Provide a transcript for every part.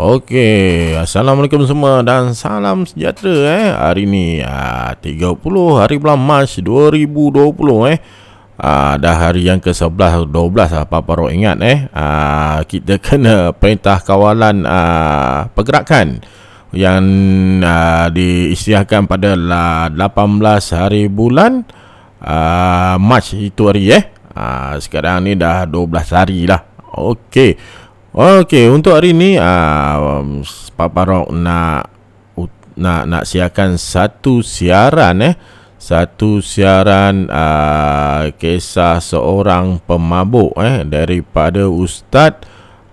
Okey, Assalamualaikum semua dan salam sejahtera eh. Hari ni ah, 30 hari bulan Mac 2020 eh. Ah, dah hari yang ke-11 12 lah Papa Rock ingat eh. Ah, kita kena perintah kawalan ah, pergerakan yang ah, diisytiharkan pada la- 18 hari bulan ah, Mac itu hari eh. Ah, sekarang ni dah 12 hari lah. Okey. Okey, untuk hari ni uh, Papa Rock nak nak nak siarkan satu siaran eh satu siaran uh, kisah seorang pemabuk eh daripada Ustaz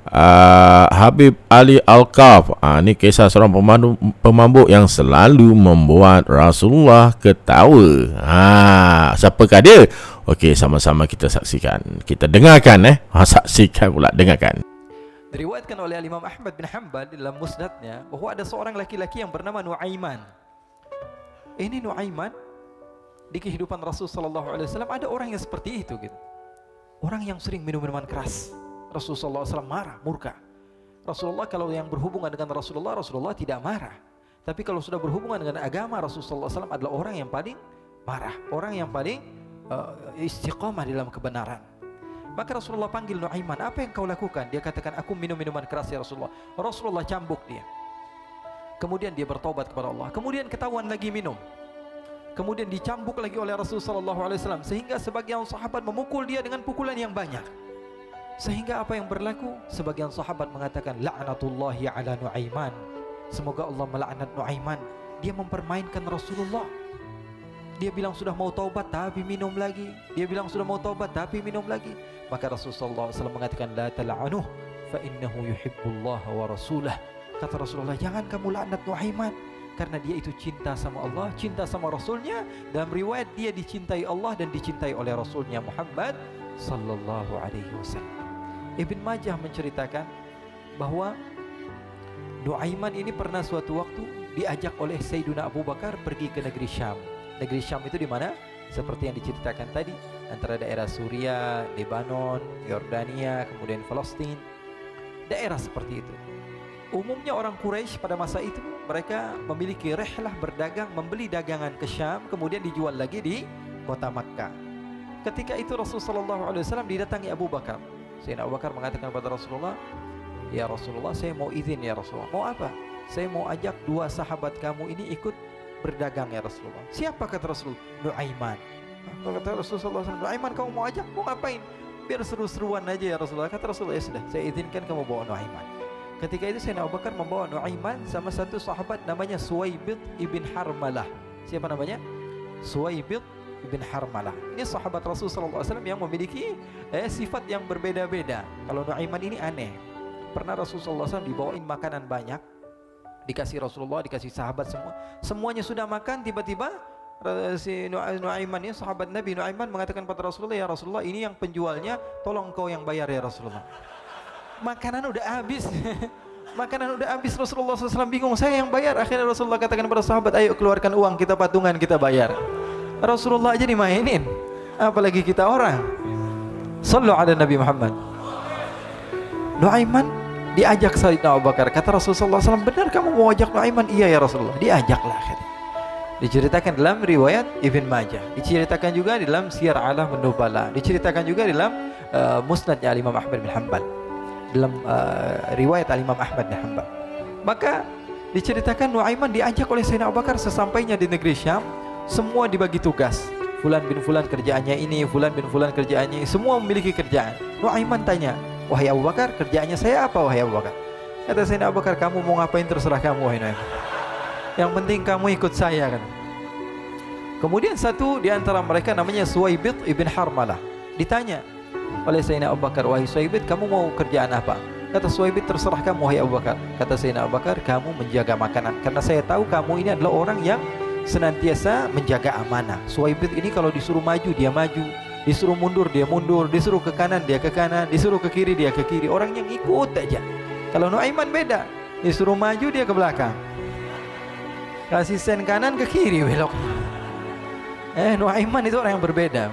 uh, Habib Ali Al-Kaf. Uh, ni kisah seorang pemabuk, pemabuk yang selalu membuat Rasulullah ketawa. Ha, siapakah dia? Okey, sama-sama kita saksikan. Kita dengarkan eh. Ha, saksikan pula, dengarkan. Diriwayatkan oleh Imam Ahmad bin Hanbal dalam musnadnya bahawa ada seorang laki-laki yang bernama Nuaiman. Ini Nuaiman di kehidupan Rasul sallallahu alaihi wasallam ada orang yang seperti itu gitu. Orang yang sering minum minuman keras. Rasul sallallahu alaihi wasallam marah, murka. Rasulullah kalau yang berhubungan dengan Rasulullah, Rasulullah tidak marah. Tapi kalau sudah berhubungan dengan agama Rasul sallallahu alaihi wasallam adalah orang yang paling marah, orang yang paling uh, istiqamah di dalam kebenaran. Maka Rasulullah panggil Nuaiman, apa yang kau lakukan? Dia katakan, aku minum minuman keras ya Rasulullah. Rasulullah cambuk dia. Kemudian dia bertobat kepada Allah. Kemudian ketahuan lagi minum. Kemudian dicambuk lagi oleh Rasulullah SAW sehingga sebagian sahabat memukul dia dengan pukulan yang banyak. Sehingga apa yang berlaku? Sebagian sahabat mengatakan la'natullahi ala Nuaiman. Semoga Allah melaknat Nuaiman. Dia mempermainkan Rasulullah. Dia bilang sudah mau taubat tapi minum lagi. Dia bilang sudah mau taubat tapi minum lagi. Maka Rasulullah SAW mengatakan la tal'anuh fa innahu yuhibbullah wa rasulah. Kata Rasulullah, jangan kamu laknat Nuaiman karena dia itu cinta sama Allah, cinta sama Rasulnya. Dalam riwayat dia dicintai Allah dan dicintai oleh Rasulnya Muhammad sallallahu alaihi wasallam. Ibn Majah menceritakan bahwa Nuaiman ini pernah suatu waktu diajak oleh Sayyidina Abu Bakar pergi ke negeri Syam. Negeri Syam itu di mana? Seperti yang diceritakan tadi, antara daerah Suria, Lebanon, Yordania, kemudian Palestin. Daerah seperti itu. Umumnya orang Quraisy pada masa itu mereka memiliki rehlah berdagang, membeli dagangan ke Syam, kemudian dijual lagi di kota Makkah. Ketika itu Rasulullah SAW didatangi Abu Bakar. Sayyidina Abu Bakar mengatakan kepada Rasulullah, Ya Rasulullah, saya mau izin ya Rasulullah. Mau apa? Saya mau ajak dua sahabat kamu ini ikut berdagang ya Rasulullah. Siapa kata Rasulullah? Nuaiman. Kata Rasulullah SAW, Nuaiman kamu mau ajak? Mau ngapain? Biar seru-seruan aja ya Rasulullah. Kata Rasulullah, ya sudah, saya izinkan kamu bawa Nuaiman. Ketika itu Sayyidina Abu Bakar membawa Nuaiman sama satu sahabat namanya Suwaibid ibn Harmalah. Siapa namanya? Suwaibid ibn Harmalah. Ini sahabat Rasul alaihi wasallam yang memiliki eh, sifat yang berbeda-beda. Kalau Nuaiman ini aneh. Pernah Rasul alaihi wasallam dibawain makanan banyak, dikasih Rasulullah, dikasih sahabat semua. Semuanya sudah makan tiba-tiba si Nuaiman ini sahabat Nabi Nuaiman mengatakan kepada Rasulullah, "Ya Rasulullah, ini yang penjualnya, tolong kau yang bayar ya Rasulullah." makanan udah habis. Makanan udah habis Rasulullah SAW bingung saya yang bayar. Akhirnya Rasulullah katakan kepada sahabat ayo keluarkan uang kita patungan kita bayar. Rasulullah aja dimainin apalagi kita orang. Sallu ala Nabi Muhammad. Nuaiman diajak Sayyidina Abu Bakar. Kata Rasulullah SAW benar kamu mau ajak Nuaiman? Iya ya Rasulullah. Diajaklah akhirnya. Diceritakan dalam riwayat Ibn Majah. Diceritakan juga dalam Siyar Alam Nubala diceritakan juga dalam uh, Musnadnya Imam Ahmad bin Hanbal. Dalam uh, riwayat Imam Ahmad bin Hanbal. Maka diceritakan Nuaiman diajak oleh Sayyidina Abu Bakar sesampainya di negeri Syam, semua dibagi tugas. Fulan bin Fulan kerjaannya ini, Fulan bin Fulan kerjaannya ini, semua memiliki kerjaan. Nuaiman tanya, "Wahai Abu Bakar, kerjaannya saya apa wahai Abu Bakar?" Kata Sayyidina Abu Bakar, "Kamu mau ngapain terserah kamu wahai Nuaiman. Yang penting kamu ikut saya kan." Kemudian satu di antara mereka namanya Suwaibid ibn Harmalah. Ditanya, oleh Sayyidina Abu Bakar Wahai Suhaibid kamu mau kerjaan apa? Kata Suhaibid terserah kamu wahai Abu Bakar Kata Sayyidina Abu Bakar kamu menjaga makanan Karena saya tahu kamu ini adalah orang yang senantiasa menjaga amanah Suhaibid ini kalau disuruh maju dia maju Disuruh mundur dia mundur Disuruh ke kanan dia ke kanan Disuruh ke kiri dia ke kiri Orang yang ikut aja Kalau Nuaiman beda Disuruh maju dia ke belakang Kasih sen kanan ke kiri belok Eh Nuaiman itu orang yang berbeda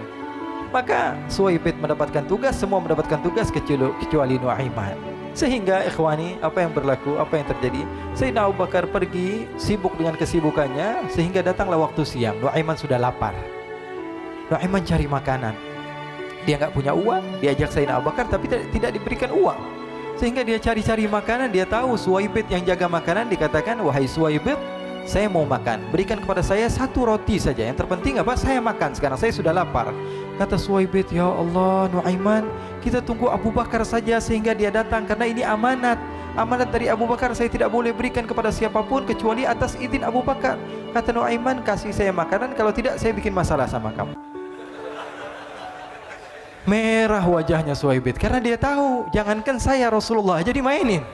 maka Suwaibid mendapatkan tugas, semua mendapatkan tugas kecuali, kecuali Nuaiman. Sehingga ikhwani, apa yang berlaku, apa yang terjadi? Sayyidina Abu Bakar pergi sibuk dengan kesibukannya sehingga datanglah waktu siang. Nuaiman sudah lapar. Nuaiman cari makanan. Dia nggak punya uang, diajak Sayyidina Abu Bakar tapi tidak diberikan uang. Sehingga dia cari-cari makanan, dia tahu Suwaibit yang jaga makanan dikatakan, "Wahai Suwaibit, saya mau makan. Berikan kepada saya satu roti saja. Yang terpenting apa? Saya makan sekarang. Saya sudah lapar." Kata Suwaibit, "Ya Allah, Nuaiman, kita tunggu Abu Bakar saja sehingga dia datang karena ini amanat. Amanat dari Abu Bakar saya tidak boleh berikan kepada siapa pun kecuali atas izin Abu Bakar. Kata Nuaiman, kasih saya makanan kalau tidak saya bikin masalah sama kamu. Merah wajahnya Suhaibit karena dia tahu jangankan saya Rasulullah jadi mainin.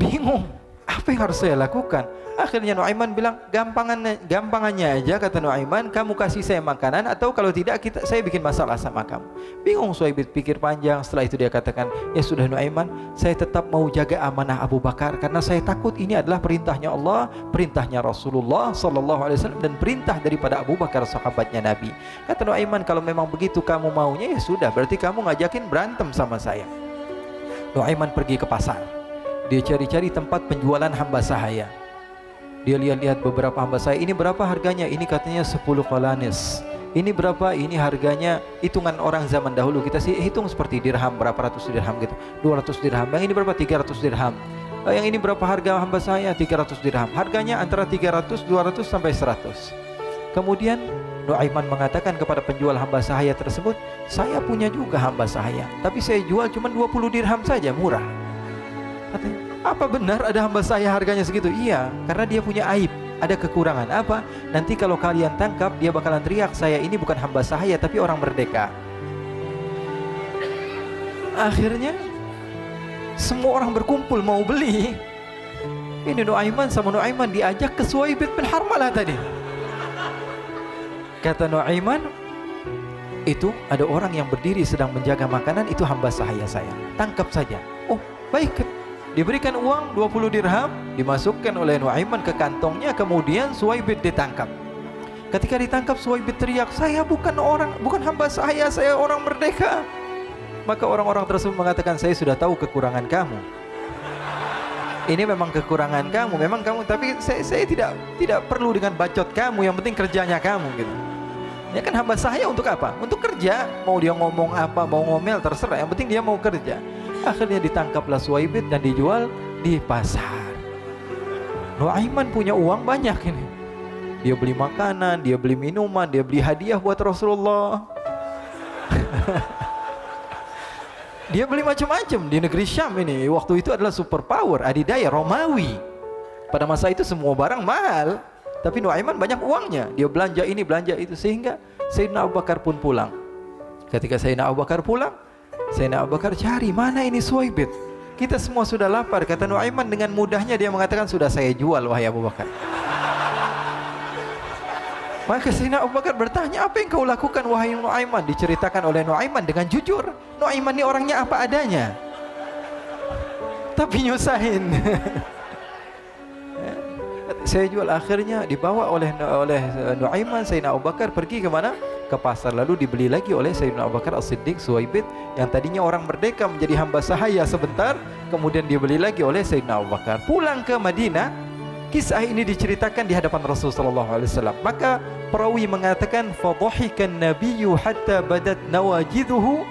Bingung, apa yang harus saya lakukan? Akhirnya Nuaiman bilang, gampangannya, gampangannya aja kata Nuaiman, kamu kasih saya makanan atau kalau tidak kita saya bikin masalah sama kamu. Bingung Suhaibit pikir panjang. Setelah itu dia katakan, ya sudah Nuaiman, saya tetap mau jaga amanah Abu Bakar karena saya takut ini adalah perintahnya Allah, perintahnya Rasulullah Sallallahu Alaihi Wasallam dan perintah daripada Abu Bakar sahabatnya Nabi. Kata Nuaiman, kalau memang begitu kamu maunya ya sudah, berarti kamu ngajakin berantem sama saya. Nuaiman pergi ke pasar. Dia cari-cari tempat penjualan hamba sahaya. Dia lihat-lihat beberapa hamba saya ini berapa harganya? Ini katanya 10 qalanis ini berapa? Ini harganya hitungan orang zaman dahulu. Kita sih hitung seperti dirham berapa ratus dirham gitu. 200 dirham yang ini berapa? 300 dirham. Eh, yang ini berapa harga hamba saya 300 dirham. Harganya antara 300 200 sampai 100 kemudian Nuaiman mengatakan kepada penjual hamba sahaya tersebut saya punya juga hamba sahaya tapi saya jual cuma 20 dirham saja murah katanya apa benar ada hamba saya harganya segitu? Iya, karena dia punya aib, ada kekurangan. Apa? Nanti kalau kalian tangkap, dia bakalan teriak, saya ini bukan hamba saya, tapi orang merdeka. Akhirnya, semua orang berkumpul mau beli. Ini Nuaiman sama Nuaiman diajak ke Suwaibit bin Harmalah tadi. Kata Nuaiman, itu ada orang yang berdiri sedang menjaga makanan itu hamba sahaya saya. Tangkap saja. Oh, baik Diberikan uang 20 dirham, dimasukkan oleh Nuaiman ke kantongnya, kemudian Suwaibit ditangkap. Ketika ditangkap Suwaibit teriak, "Saya bukan orang, bukan hamba saya, saya orang merdeka." Maka orang-orang tersebut mengatakan, "Saya sudah tahu kekurangan kamu." Ini memang kekurangan kamu, memang kamu, tapi saya, saya tidak tidak perlu dengan bacot kamu, yang penting kerjanya kamu gitu. Ya kan hamba saya untuk apa? Untuk kerja. Mau dia ngomong apa, mau ngomel terserah, yang penting dia mau kerja. Akhirnya ditangkaplah Suwaibit dan dijual di pasar. Nuaiman punya uang banyak ini. Dia beli makanan, dia beli minuman, dia beli hadiah buat Rasulullah. dia beli macam-macam di negeri Syam ini. Waktu itu adalah superpower, adidaya Romawi. Pada masa itu semua barang mahal, tapi Nuaiman banyak uangnya. Dia belanja ini, belanja itu sehingga Sayyidina Abu Bakar pun pulang. Ketika Sayyidina Abu Bakar pulang, Sayyidina Abu Bakar cari mana ini Suwaibit kita semua sudah lapar kata Nuaiman. Dengan mudahnya dia mengatakan sudah saya jual wahai Abu Bakar. Maka Sayyidina Abu Bakar bertanya apa yang kau lakukan wahai Nuaiman? Diceritakan oleh Nuaiman dengan jujur. Nuaiman ini orangnya apa adanya. Tapi nyusahin. Saya jual akhirnya dibawa oleh oleh Nuaiman. Sayyidina Abu Bakar pergi ke mana ke pasar. Lalu dibeli lagi oleh Sayyidina Abu Bakar As-Siddiq Suwaibit yang tadinya orang merdeka menjadi hamba sahaya sebentar kemudian dibeli lagi oleh Sayyidina Abu Bakar. Pulang ke Madinah kisah ini diceritakan di hadapan Rasulullah SAW maka perawi mengatakan fadhahikan nabiyyu hatta badat nawajiduhu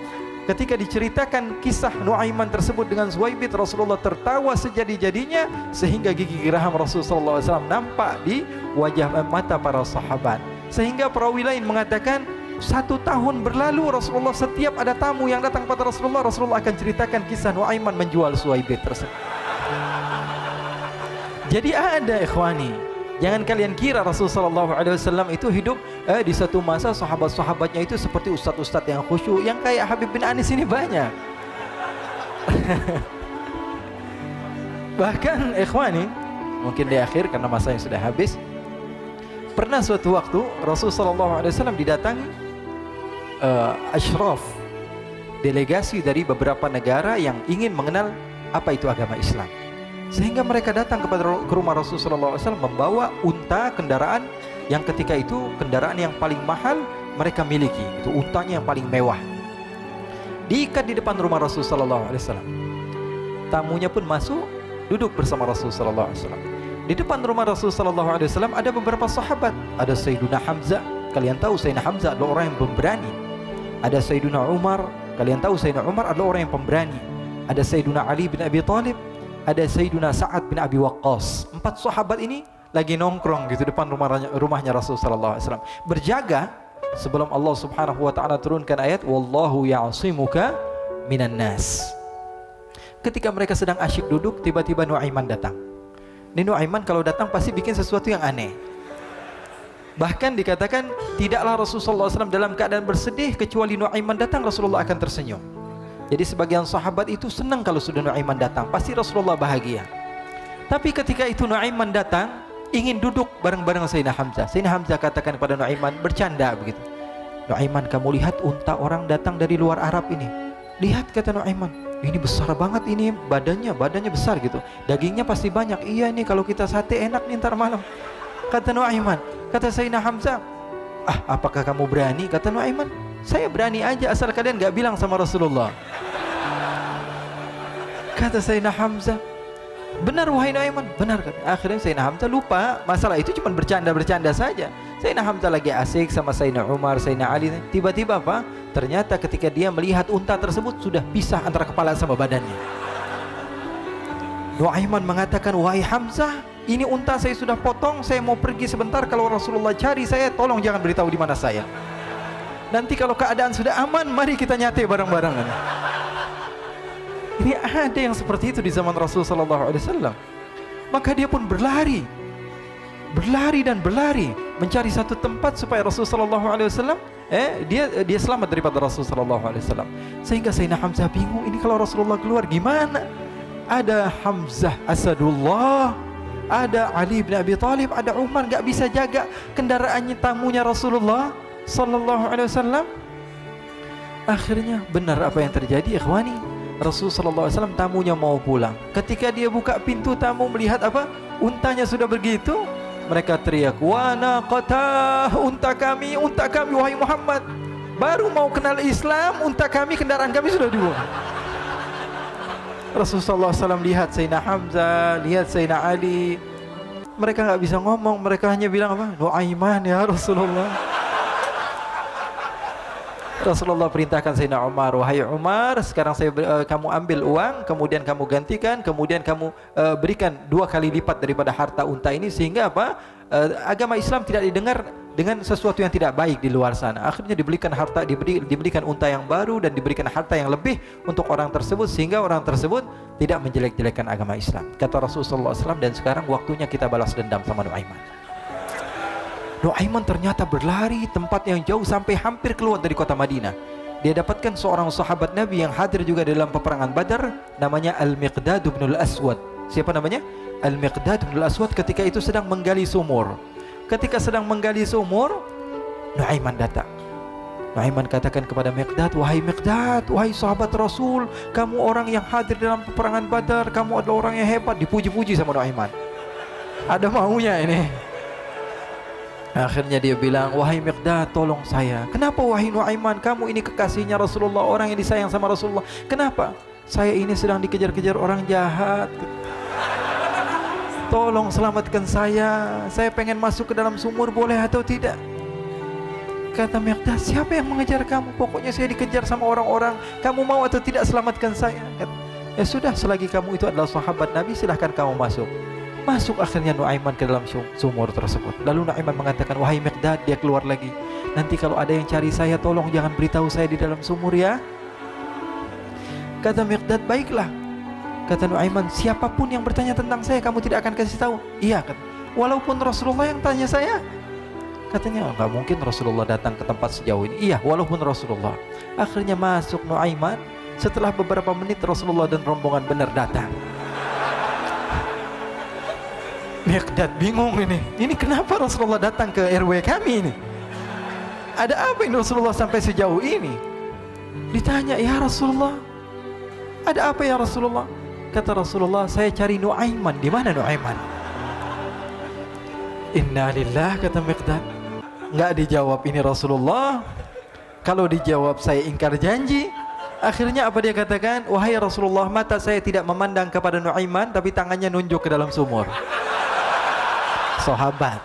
ketika diceritakan kisah Nuaiman tersebut dengan Suwaibit Rasulullah tertawa sejadi-jadinya sehingga gigi geraham Rasulullah SAW nampak di wajah mata para sahabat sehingga perawi lain mengatakan satu tahun berlalu Rasulullah setiap ada tamu yang datang pada Rasulullah Rasulullah akan ceritakan kisah Nuaiman menjual Suwaibit tersebut. Jadi ada ikhwani jangan kalian kira Rasulullah SAW itu hidup eh, di satu masa sahabat-sahabatnya itu seperti ustadz-ustadz yang khusyuk yang kayak Habib bin Anis ini banyak. Bahkan ikhwani mungkin di akhir karena masa yang sudah habis Pernah suatu waktu Rasulullah SAW didatangi uh, ashraf delegasi dari beberapa negara yang ingin mengenal apa itu agama Islam. Sehingga mereka datang kepada ke rumah Rasulullah SAW membawa unta kendaraan yang ketika itu kendaraan yang paling mahal mereka miliki. Itu untanya yang paling mewah. diikat di depan rumah Rasul sallallahu alaihi wasallam. Tamunya pun masuk, duduk bersama Rasul sallallahu alaihi wasallam. Di depan rumah Rasul sallallahu alaihi wasallam ada beberapa sahabat. Ada Sayyiduna Hamzah. Kalian tahu Sayyidina Hamzah adalah orang yang pemberani. Ada Sayyiduna Umar. Kalian tahu Sayyidina Umar adalah orang yang pemberani. Ada Sayyiduna Ali bin Abi Thalib. Ada Sayyiduna Sa'ad bin Abi Waqqas. Empat sahabat ini lagi nongkrong gitu depan rumahnya, rumahnya Rasul sallallahu alaihi wasallam. Berjaga sebelum Allah Subhanahu wa taala turunkan ayat wallahu ya'simuka minan nas. Ketika mereka sedang asyik duduk, tiba-tiba Nuaiman datang. Nino Aiman kalau datang pasti bikin sesuatu yang aneh. Bahkan dikatakan tidaklah Rasulullah SAW dalam keadaan bersedih kecuali Nuaiman datang Rasulullah akan tersenyum. Jadi sebagian sahabat itu senang kalau sudah Nuaiman datang, pasti Rasulullah bahagia. Tapi ketika itu Nuaiman datang, ingin duduk bareng-bareng Sayyidina Hamzah. Sayyidina Hamzah katakan kepada Nuaiman bercanda begitu. Nuaiman kamu lihat unta orang datang dari luar Arab ini. Lihat kata Nuaiman, ini besar banget ini badannya badannya besar gitu. Dagingnya pasti banyak. Iya nih kalau kita sate enak nih ntar malam. Kata Nuaiman kata Sayyidina Hamzah ah apakah kamu berani? Kata Nuaiman saya berani aja asal kalian gak bilang sama Rasulullah. Kata Sayyidina Hamzah benar wahai Nuaiman benar. Akhirnya Sayyidina Hamzah lupa. Masalah itu cuma bercanda-bercanda saja Sayyidina Hamzah lagi asik sama Sayyidina Umar Sayyidina Ali tiba-tiba apa Ternyata ketika dia melihat unta tersebut sudah pisah antara kepala sama badannya. Nuaiman mengatakan, "Wahai Hamzah, ini unta saya sudah potong, saya mau pergi sebentar kalau Rasulullah cari saya, tolong jangan beritahu di mana saya." Nanti kalau keadaan sudah aman, mari kita nyate bareng-barengan. Ini ada yang seperti itu di zaman Rasulullah sallallahu alaihi wasallam. Maka dia pun berlari. Berlari dan berlari mencari satu tempat supaya Rasulullah sallallahu alaihi wasallam eh dia dia selamat daripada Rasul sallallahu alaihi wasallam. Sehingga Sayyidina Hamzah bingung ini kalau Rasulullah keluar gimana? Ada Hamzah Asadullah, ada Ali bin Abi Thalib, ada Umar nggak bisa jaga kendaraannya tamunya Rasulullah sallallahu alaihi wasallam. Akhirnya benar apa yang terjadi ikhwani. Rasul sallallahu alaihi wasallam tamunya mau pulang. Ketika dia buka pintu tamu melihat apa? Untanya sudah begitu, mereka teriak, "Wana qatah unta kami, unta kami wahai Muhammad." Baru mau kenal Islam, unta kami, kendaraan kami sudah dibuang. Rasulullah SAW lihat Sayyidina Hamzah, lihat Sayyidina Ali. Mereka nggak bisa ngomong, mereka hanya bilang apa? Nuaiman ya Rasulullah. Rasulullah perintahkan Sayyidina Umar, wahai Umar, sekarang saya uh, kamu ambil uang, kemudian kamu gantikan, kemudian kamu uh, berikan dua kali lipat daripada harta unta ini sehingga apa? Uh, agama Islam tidak didengar dengan sesuatu yang tidak baik di luar sana. Akhirnya diberikan harta, diberi, unta yang baru dan diberikan harta yang lebih untuk orang tersebut sehingga orang tersebut tidak menjelek-jelekan agama Islam. Kata Rasulullah SAW dan sekarang waktunya kita balas dendam sama Nuaiman. Nuaiman ternyata berlari tempat yang jauh sampai hampir keluar dari kota Madinah. Dia dapatkan seorang sahabat Nabi yang hadir juga dalam peperangan Badar namanya Al-Miqdad bin Al-Aswad. Siapa namanya? Al-Miqdad bin Al-Aswad ketika itu sedang menggali sumur. Ketika sedang menggali sumur, Nuaiman datang. Nuaiman katakan kepada Miqdad, "Wahai Miqdad, wahai sahabat Rasul, kamu orang yang hadir dalam peperangan Badar, kamu adalah orang yang hebat." Dipuji-puji sama Nuaiman. Ada maunya ini. Akhirnya dia bilang, wahai Miqdad tolong saya. Kenapa wahai Nuaiman, kamu ini kekasihnya Rasulullah, orang yang disayang sama Rasulullah. Kenapa? Saya ini sedang dikejar-kejar orang jahat. Tolong selamatkan saya. Saya pengen masuk ke dalam sumur, boleh atau tidak? Kata Miqdad, siapa yang mengejar kamu? Pokoknya saya dikejar sama orang-orang. Kamu mau atau tidak selamatkan saya? Ya sudah, selagi kamu itu adalah sahabat Nabi, silahkan kamu masuk. Masuk akhirnya Nuaiman ke dalam sumur tersebut. Lalu Nuaiman mengatakan, "Wahai Miqdad," dia keluar lagi. "Nanti kalau ada yang cari saya, tolong jangan beritahu saya di dalam sumur ya." Kata Miqdad, "Baiklah." Kata Nuaiman, "Siapa pun yang bertanya tentang saya, kamu tidak akan kasih tahu." Iya, kata. Walaupun Rasulullah yang tanya saya, Katanya nggak mungkin Rasulullah datang ke tempat sejauh ini. Iya, walaupun Rasulullah. Akhirnya masuk Nuaiman. Setelah beberapa menit Rasulullah dan rombongan benar datang. Miqdad bingung ini. Ini kenapa Rasulullah datang ke RW kami ini? Ada apa ini Rasulullah sampai sejauh ini? Ditanya, "Ya Rasulullah, ada apa ya Rasulullah?" Kata Rasulullah, "Saya cari Nuaiman. Di mana Nuaiman?" Inna lillah kata Miqdad. Enggak dijawab ini Rasulullah. Kalau dijawab saya ingkar janji. Akhirnya apa dia katakan? Wahai Rasulullah, mata saya tidak memandang kepada Nuaiman tapi tangannya nunjuk ke dalam sumur. Sahabat.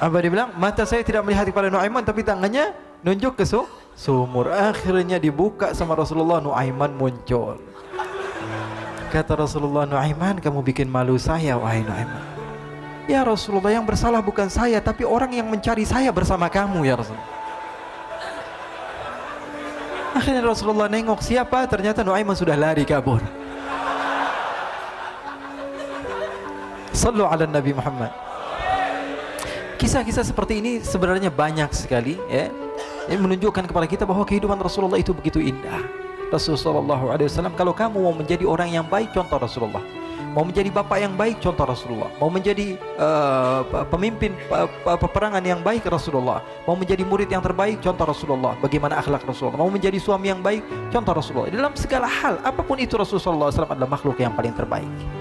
Apa dia bilang? Mata saya tidak melihat kepada Nuaiman tapi tangannya nunjuk ke su sumur. Akhirnya dibuka sama Rasulullah, Nuaiman muncul. Kata Rasulullah, Nuaiman kamu bikin malu saya wahai Nuaiman. Ya Rasulullah yang bersalah bukan saya tapi orang yang mencari saya bersama kamu ya Rasulullah. Akhirnya Rasulullah nengok siapa? Ternyata Nuaiman sudah lari kabur. Sallu ala Nabi Muhammad. Kisah-kisah seperti ini sebenarnya banyak sekali ya. Ini menunjukkan kepada kita bahwa kehidupan Rasulullah itu begitu indah. Rasulullah SAW kalau kamu mau menjadi orang yang baik contoh Rasulullah. Mau menjadi bapak yang baik contoh Rasulullah. Mau menjadi uh, pemimpin uh, peperangan yang baik Rasulullah. Mau menjadi murid yang terbaik contoh Rasulullah. Bagaimana akhlak Rasulullah? Mau menjadi suami yang baik contoh Rasulullah. Dalam segala hal apa pun itu Rasulullah SAW adalah makhluk yang paling terbaik